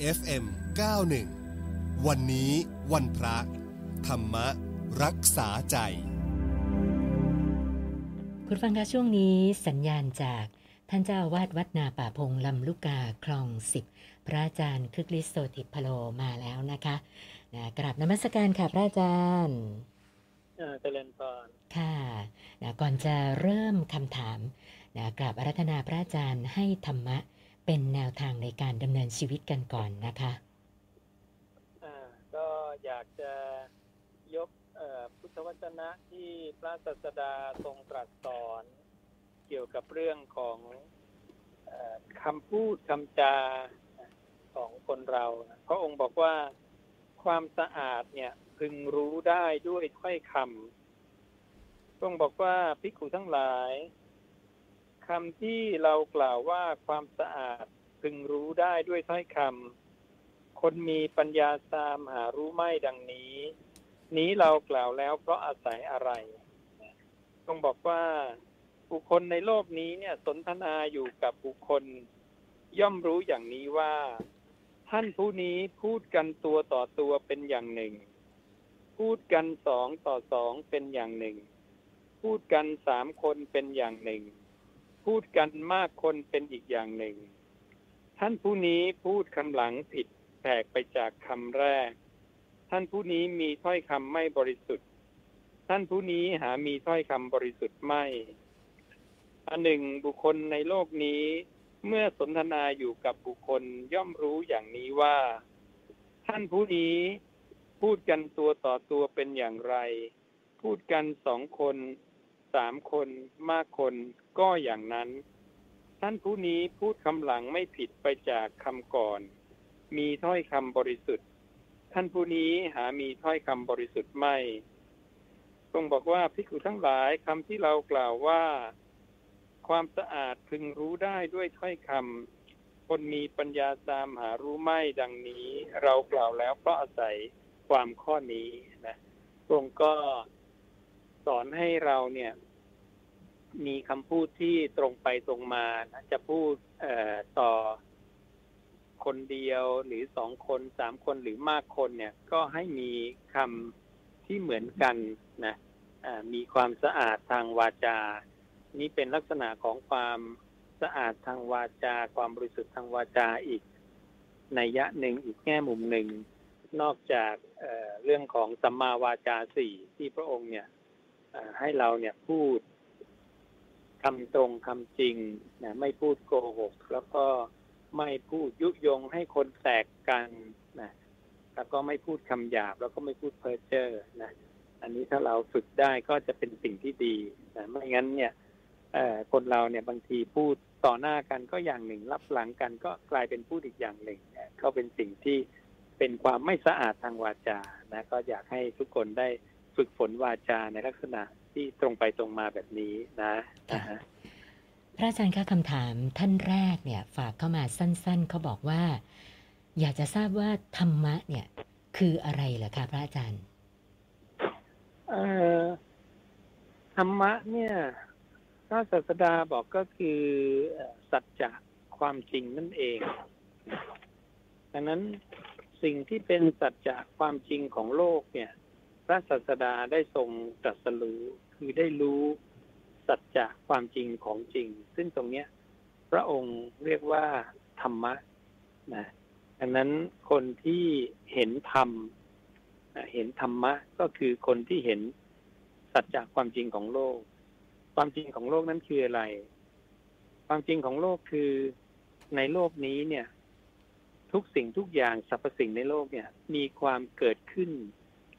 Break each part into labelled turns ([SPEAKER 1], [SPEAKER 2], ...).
[SPEAKER 1] FM 91 วันนี้วันพระ ธรรมรักษาใจ
[SPEAKER 2] คุณฟังคะช่วงนี้สัญญาณจากท่านเจ้าอาวาสวัดนาป่าพงลำลูกกาคลองสิบพระอาจารย์คึกฤทธิ์โสติพโลมาแล้วนะคะนะกราบนมัสการค่ะพระอาจารย์
[SPEAKER 3] อ่าเจริญพร
[SPEAKER 2] ค่ะนะก่อนจะเริ่มคำถามนะกราบอารัธนาพระอาจารย์ให้ธรรมะ เป็นแนวทางในการดำเนินชีวิตกันก่อนนะคะ
[SPEAKER 3] อ่าก็อยากจะยกพุทธวจนะที่พระศาสดาทรงตรัสสอน เกี่ยวกับเรื่องของอคำพูดคำจาของคนเราพระองค์บอกว่าความสะอาดเนี่ยพึงรู้ได้ด้วยถ้อยคำพระองค์บอกว่าภิกขุทั้งหลาย คำที่เรากล่าวว่าความสะอาดพึงรู้ได้ด้วยถ้อยคำคนมีปัญญาตามหารู้ไม่ดังนี้ นี้เรากล่าวแล้วเพราะอาศัยอะไรต้องบอกว่าบุคคลในโลกนี้เนี่ยสนทนาอยู่กับบุคคล ย่อมรู้อย่างนี้ว่า ท่านผู้นี้พูดกันตัวต่อตัวเป็นอย่างหนึ่ง พูดกันสองต่อสองเป็นอย่างหนึ่ง พูดกันสามคนเป็นอย่างหนึ่ง พูดกันมากคนเป็นอีกอย่างหนึ่ง ท่านผู้นี้พูดคำหลังผิดแผกไปจากคำแรก ท่านผู้นี้มีถ้อยคำไม่บริสุทธิ์ ท่านผู้นี้หามีถ้อยคำบริสุทธิ์ไม่ อันหนึ่งบุคคลในโลกนี้เมื่อสนทนาอยู่กับบุคคลย่อมรู้อย่างนี้ว่า ท่านผู้นี้พูดกันตัวต่อตัวเป็นอย่างไร พูดกันสองคน สามคนมากคนก็อย่างนั้น ท่านผู้นี้พูดคำหลังไม่ผิดไปจากคำก่อน มีถ้อยคำบริสุทธิ์ ท่านผู้นี้หามีถ้อยคำบริสุทธิ์ไม่ทรงบอกว่าพิกุทั้งหลายคำที่เรากล่าวว่า ความสะอาดพึงรู้ได้ด้วยถ้อยคำคนมีปัญญาตามหารู้ไม่ดังนี้ เรากล่าวแล้วเพราะอาศัยความข้อนี้นะทรงก็ สอนให้เราเนี่ย มีคำพูดที่ตรงไปตรงมานะจะพูดเอ่อต่อคนเดียวหรือสองคนสามคนหรือมากคนเนี่ย ก็ให้มีคำที่เหมือนกันนะมีความสะอาดทางวาจา นี่เป็นลักษณะของความสะอาดทางวาจา ความบริสุทธิ์ทางวาจาอีกในยะหนึ่งอีกแง่มุมหนึ่ง นอกจากเเรื่องของสัมมาวาจาสี่ที่พระองค์เนี่ย ให้เราเนี่ยพูดคำตรงคำจริงนะไม่พูดโกหก แล้วก็ไม่พูดยุยงให้คนแตกกันนะแล้วก็ไม่พูดคำหยาบ แล้วก็ไม่พูดเพ้อเจ้อนะอันนี้ถ้าเราฝึกได้ก็จะเป็นสิ่งที่ดีนะไม่งั้นเนี่ยคนเราเนี่ยบางทีพูดต่อหน้ากันก็อย่างหนึ่ง รับหลังกันก็กลายเป็นพูดอีกอย่างหนึ่งเนี่ยก็เป็นสิ่งที่เป็นความไม่สะอาดทางวาจานะ ก็อยากให้ทุกคนได้ ฝึกฝนวาจาในลักษณะที่ตรงไปตรงมาแบบนี้นะนะฮะ
[SPEAKER 2] พระอาจารย์คะคำถามท่านแรกเนี่ย ฝากเข้ามาสั้น ๆเขาบอกว่า อยากจะทราบว่าธรรมะเนี่ย คืออะไรเหรอคะพระอาจารย์
[SPEAKER 3] เอ่อธรรมะเนี่ยพระศาสดาบอกก็คือเอ่อสัจจะความจริงนั่นเองดังนั้นสิ่งที่เป็นสัจจะความจริงของโลกเนี่ย พระศาสดาได้ทรงตรัสรู้คือได้รู้สัจจะความจริงของจริง ซึ่งตรงเนี้ย พระองค์เรียกว่าธรรมะนะดังนั้นคนที่เห็นธรรมนะเห็นธรรมะก็คือคนที่เห็นสัจจะความจริงของโลก ความจริงของโลกนั้นคืออะไร ความจริงของโลกคือในโลกนี้เนี่ย ทุกสิ่งทุกอย่างสรรพสิ่งในโลกเนี่ย มีความเกิดขึ้น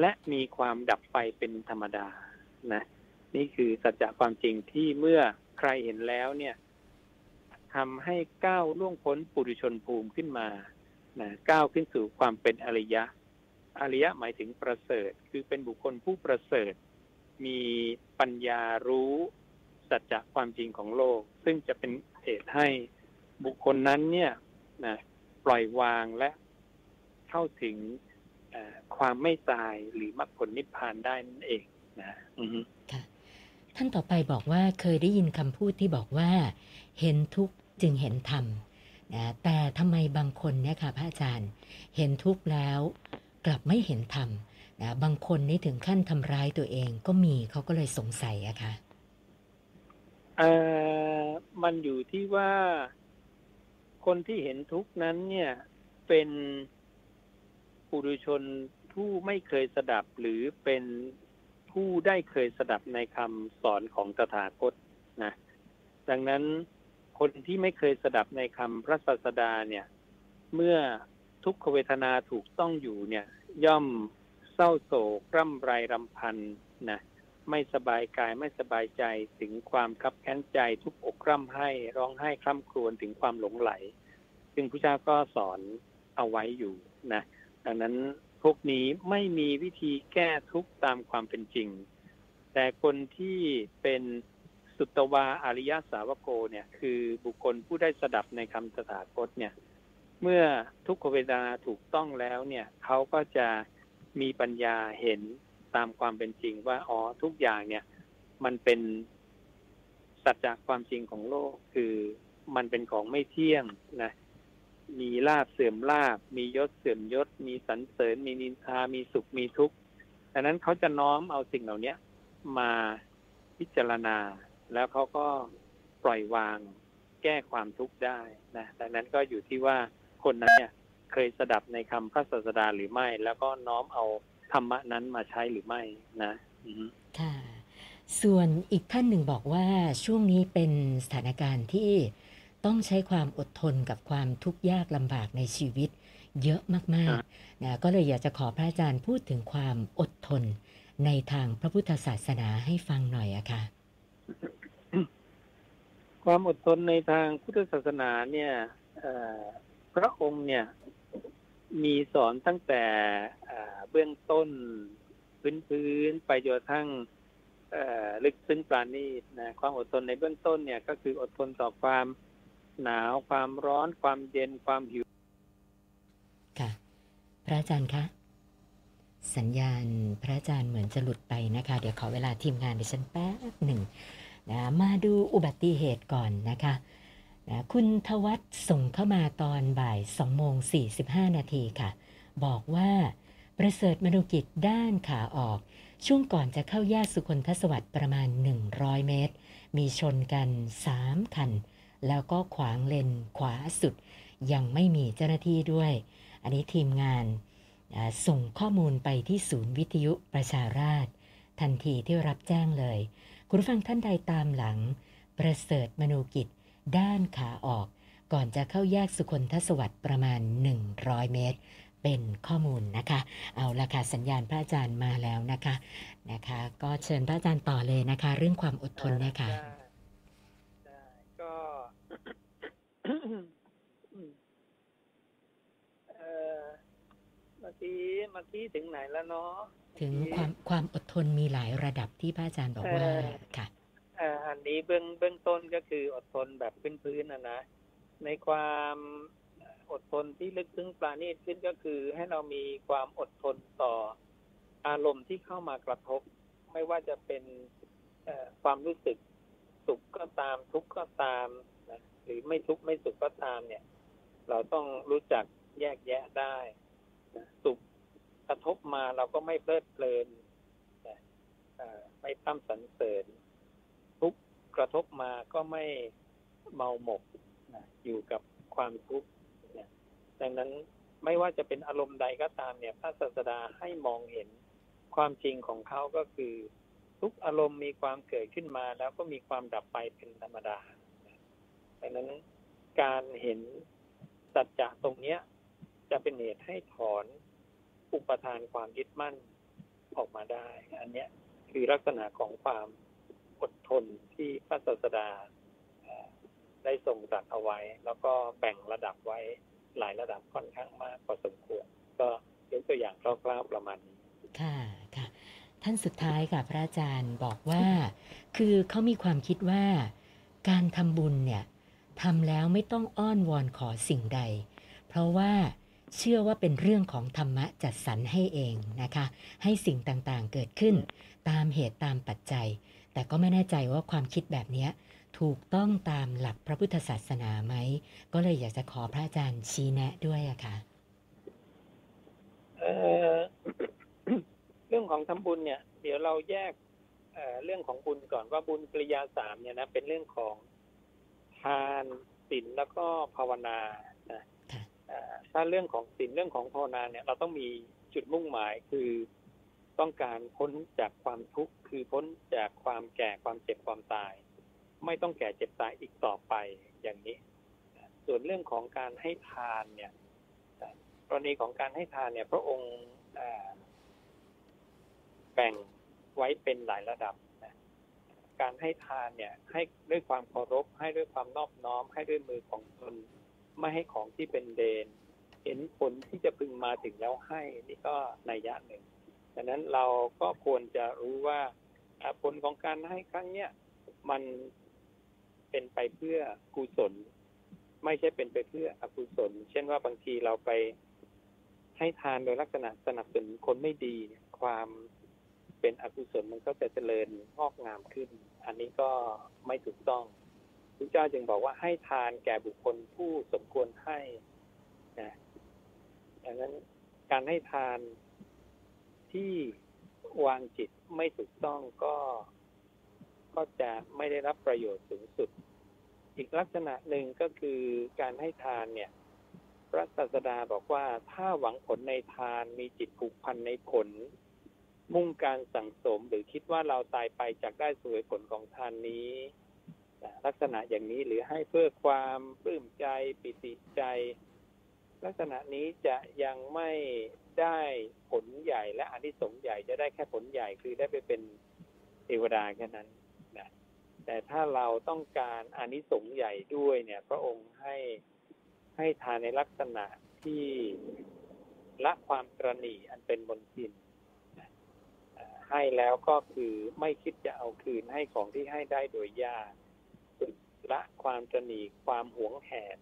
[SPEAKER 3] และมีความดับไปเป็นธรรมดานะ นี่คือสัจจะความจริงที่เมื่อใครเห็นแล้วเนี่ยทำให้ก้าวล่วงพ้นปุถุชนภูมิขึ้นมานะก้าวขึ้นสู่ความเป็นอริยะ อริยะหมายถึงประเสริฐ คือเป็นบุคคลผู้ประเสริฐ มีปัญญารู้สัจจะความจริงของโลก ซึ่งจะเป็นเหตุให้บุคคลนั้นเนี่ยนะปล่อยวางและเข้าถึง ความไม่ตายหรือมรรคผลนิพพานได้นั่นเองนะอือฮึ
[SPEAKER 2] ค่ะท่านต่อไปบอกว่าเคยได้ยินคำพูดที่บอกว่า เห็นทุกข์จึงเห็นธรรมนะแต่ทำไมบางคนเนี่ยค่ะพระอาจารย์ เห็นทุกข์แล้วกลับไม่เห็นธรรมนะบางคนนี่ถึงขั้นทำร้ายตัวเองก็มีเขาก็เลยสงสัยอะค่ะ
[SPEAKER 3] เอ่อมันอยู่ที่ว่าคนที่เห็นทุกข์นั้นเนี่ยเป็น ปุถุชนผู้ไม่เคยสดับหรือเป็นผู้ได้เคยสดับในคำสอนของตถาคตนะดังนั้นคนที่ไม่เคยสดับในคำพระศาสดาเนี่ย เมื่อทุกขเวทนาถูกต้องอยู่เนี่ย ย่อมเศร้าโศกร่ำไรรำพันนะไม่สบายกายไม่สบายใจถึงความคับแค้นใจทุกอกร่ำไห้ร้องไห้คร่ำครวญถึงความหลงไหล ซึ่งพระเจ้าก็สอนเอาไว้อยู่นะ ดังนั้นพวกนี้ไม่มีวิธีแก้ทุกตามความเป็นจริง แต่คนที่เป็นสุตวาอริยสาวโกเนี่ย คือบุคคลผู้ได้สดับในคำสถาคตเนี่ย เมื่อทุกขเวทนาถูกต้องแล้วเนี่ยเขาก็จะมีปัญญาเห็นตามความเป็นจริงว่าอ๋อทุกอย่างเนี่ย มันเป็นสัจจะความจริงของโลกคือมันเป็นของไม่เที่ยงนะ มีลาบเสื่อมลาบ มียศเสื่อมยศ มีสรรเสริญ มีนินทา มีสุข มีทุกข์ดังนั้นเขาจะน้อมเอาสิ่งเหล่านี้มาพิจารณา แล้วเขาก็ปล่อยวางแก้ความทุกข์ได้นะดังนั้นก็อยู่ที่ว่าคนนั้นเนี่ยเคยสดับในคำพระศาสดาหรือไม่ แล้วก็น้อมเอาธรรมะนั้นมาใช้หรือไม่นะ
[SPEAKER 2] ค่ะ ส่วนอีกท่านหนึ่งบอกว่าช่วงนี้เป็นสถานการณ์ที่ ต้องใช้ความอดทนกับความทุกข์ยากลำบากในชีวิต เยอะมากๆนะก็เลยอยากจะขอพระอาจารย์พูดถึงความอดทนในทางพระพุทธศาสนาให้ฟังหน่อยอะค่ะ
[SPEAKER 3] ความอดทนในทางพุทธศาสนาเนี่ยเอ่อพระองค์เนี่ยมีสอนตั้งแต่เอ่อเบื้องต้นพื้นๆไปจนกระทั่งเอ่อลึกซึ้งปราณีตนะความอดทนในเบื้องต้นเนี่ยก็คืออดทนต่อความ หนาวความร้อนความเย็นความหิว
[SPEAKER 2] ค่ะ พระอาจารย์คะ สัญญาณพระอาจารย์เหมือนจะหลุดไปนะคะ เดี๋ยวขอเวลาทีมงานดิฉันแป๊บหนึ่งนะมาดูอุบัติเหตุก่อนนะคะนะคุณทวัตส่งเข้ามาตอนบ่าย2โมง45 นาทีค่ะ บอกว่าประเสริฐมนุกิจด้านขาออก ช่วงก่อนจะเข้าแยกสุคนทศวรรษประมาณ 100 เมตร มีชนกัน 3 คัน แล้วก็ขวางเลนขวาสุด ยังไม่มีเจ้าหน้าที่ด้วย อันนี้ทีมงานส่งข้อมูลไปที่ศูนย์วิทยุประชาราษฎร์ทันทีที่รับแจ้งเลย คุณฟังท่านใดตามหลัง ประเสริฐมนูกิจ ด้านขาออก ก่อนจะเข้าแยกสุคนทศวรรษประมาณ 100 เมตร เป็นข้อมูลนะคะ เอาละค่ะสัญญาณพระอาจารย์มาแล้วนะคะนะคะ ก็เชิญพระอาจารย์ต่อเลยนะคะ เรื่องความอดทนนะคะ
[SPEAKER 3] ได้ได้ก็ เอ่อเมื่อ กี้เมื่อกี้ถึงไหนแล้วเนาะ
[SPEAKER 2] ถึงความความอดทนมีหลายระดับที่พระอาจารย์บอกว่า
[SPEAKER 3] เออ
[SPEAKER 2] ค่ะ
[SPEAKER 3] เอ่ออันนี้เบื้องเบื้องต้นก็คืออดทนแบบพื้นๆนะนะในความอดทนที่ลึกซึ้งปราณีตขึ้นก็คือ ให้เรามีความอดทนต่ออารมณ์ที่เข้ามากระทบ ไม่ว่าจะเป็นเอ่อความรู้สึกสุขก็ตามทุกข์ก็ตามนะหรือไม่ทุกข์ไม่สุขก็ตามเนี่ย เราต้องรู้จักแยกแยะได้นะสุข กระทบมาเราก็ไม่เพลิดเพลินไม่พร่ำสรรเสริญ ทุกกระทบมาก็ไม่เมาหมกอยู่กับความทุกข์นะดังนั้นไม่ว่าจะเป็นอารมณ์ใดก็ตามเนี่ย พระศาสดาให้มองเห็นความจริงของเขาก็คือ ทุกอารมณ์มีความเกิดขึ้นมา แล้วก็มีความดับไปเป็นธรรมดาดังนั้นการเห็นสัจจะตรงเนี้ย จะเป็นเหตุให้ถอน อุปทานความยึดมั่นออกมาได้ อันเนี้ยคือลักษณะของความอดทนที่พระศาสดาได้ทรงตรัสเอาไว้ แล้วก็แบ่งระดับไว้หลายระดับค่อนข้างมากพอสมควร ก็ยกตัวอย่างคร่าวๆประมาณนี้
[SPEAKER 2] ค่ะค่ะ ท่านสุดท้ายค่ะพระอาจารย์บอกว่า คือเขามีความคิดว่า การทำบุญเนี่ยทำแล้วไม่ต้องอ้อนวอนขอสิ่งใด เพราะว่า เชื่อว่าเป็นเรื่องของธรรมะจัดสรรให้เองนะคะ ให้สิ่งต่างๆเกิดขึ้น ตามเหตุตามปัจจัย แต่ก็ไม่แน่ใจว่าความคิดแบบเนี้ยถูกต้องตามหลักพระพุทธศาสนาไหม ก็เลยอยากจะขอพระอาจารย์ชี้แนะด้วยอะค่ะ
[SPEAKER 3] เอ่อเรื่องของทำบุญเนี่ย เดี๋ยวเราแยกเอ่อเรื่องของบุญก่อนว่าบุญกริยาสามเนี่ยนะเป็นเรื่องของทานศีลแล้วก็ภาวนานะ
[SPEAKER 2] ค่ะ
[SPEAKER 3] เอ่อ ถ้าเรื่องของศีลเรื่องของภาวนาเนี่ยเราต้องมีจุดมุ่งหมายคือต้องการพ้นจากความทุกข์คือพ้นจากความแก่ความเจ็บความตาย ไม่ต้องแก่เจ็บตายอีกต่อไปอย่างนี้ ส่วนเรื่องของการให้ทานเนี่ยกรณีของการให้ทานเนี่ย พระองค์แบ่งไว้เป็นหลายระดับนะการให้ทานเนี่ย ให้ด้วยความเคารพให้ด้วยความนอบน้อมให้ด้วยมือของตน ไม่ให้ของที่เป็นเดน เห็นผลที่จะพึงมาถึงแล้วให้นี่ก็ในยะหนึ่งดังนั้นเราก็ควรจะรู้ว่าผลของการให้ครั้งเนี้ยมันเป็นไปเพื่อกุศล ไม่ใช่เป็นไปเพื่ออกุศล เช่นว่าบางทีเราไปให้ทานโดยลักษณะสนับสนุนคนไม่ดีความเป็นอกุศลมันก็จะเจริญงอกงามขึ้น อันนี้ก็ไม่ถูกต้อง พระเจ้าจึงบอกว่าให้ทานแก่บุคคลผู้สมควรให้นะดังนั้นการให้ทานที่วางจิตไม่ถูกต้องก็ก็จะไม่ได้รับประโยชน์สูงสุด อีกลักษณะหนึ่งก็คือการให้ทานเนี่ย พระศาสดาบอกว่าถ้าหวังผลในทานมีจิตผูกพันในผล มุ่งการสั่งสมหรือคิดว่าเราตายไปจากได้สวยผลของทานนี้ ลักษณะอย่างนี้หรือให้เพื่อความปลื้มใจปิติใจ ลักษณะนี้จะยังไม่ได้ผลใหญ่และอนิสงส์ใหญ่จะได้แค่ผลใหญ่คือได้ไปเป็นเทวดาแค่นั้นนะแต่ถ้าเราต้องการอนิสงส์ใหญ่ด้วยเนี่ย พระองค์ให้ให้ทานในลักษณะที่ละความตรณีอันเป็นมนทินนให้แล้วก็คือไม่คิดจะเอาคืนให้ของที่ให้ได้โดยยาก ละความตรณีความหวงแหน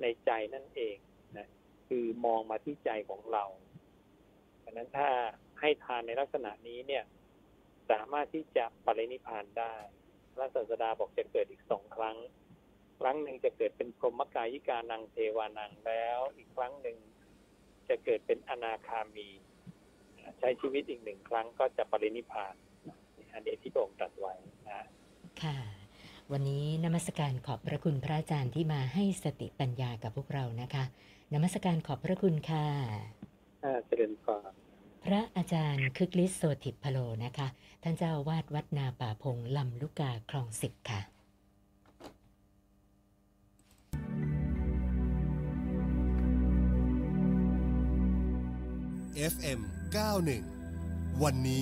[SPEAKER 3] ในใจนั่นเองนะคือมองมาที่ใจของเราดังนั้นถ้าให้ทานในลักษณะนี้เนี่ย สามารถที่จะปรินิพานได้พระศาสดาบอกจะเกิดอีกสองครั้ง ครั้งหนึ่งจะเกิดเป็นพรหมกายิกานังเทวานังแล้ว อีกครั้งหนึ่งจะเกิดเป็นอนาคามี ใช้ชีวิตอีกหนึ่งครั้งก็จะปรินิพานอันนี้ที่พระองค์ตรัสไว้นะ
[SPEAKER 2] ค่ะ วันนี้นมัสการขอบพระคุณพระอาจารย์ที่มาให้สติปัญญากับพวกเรานะคะนมัสการขอบพระคุณค่ะ
[SPEAKER 3] อ่าเจริญพร
[SPEAKER 2] พระอาจารย์คึกฤทธิ์โสติพโลนะคะ ท่านเจ้าอาวาดวัดนาป่าพงลำลูกกาคลองสิบค่ะ
[SPEAKER 1] FM 91วันนี้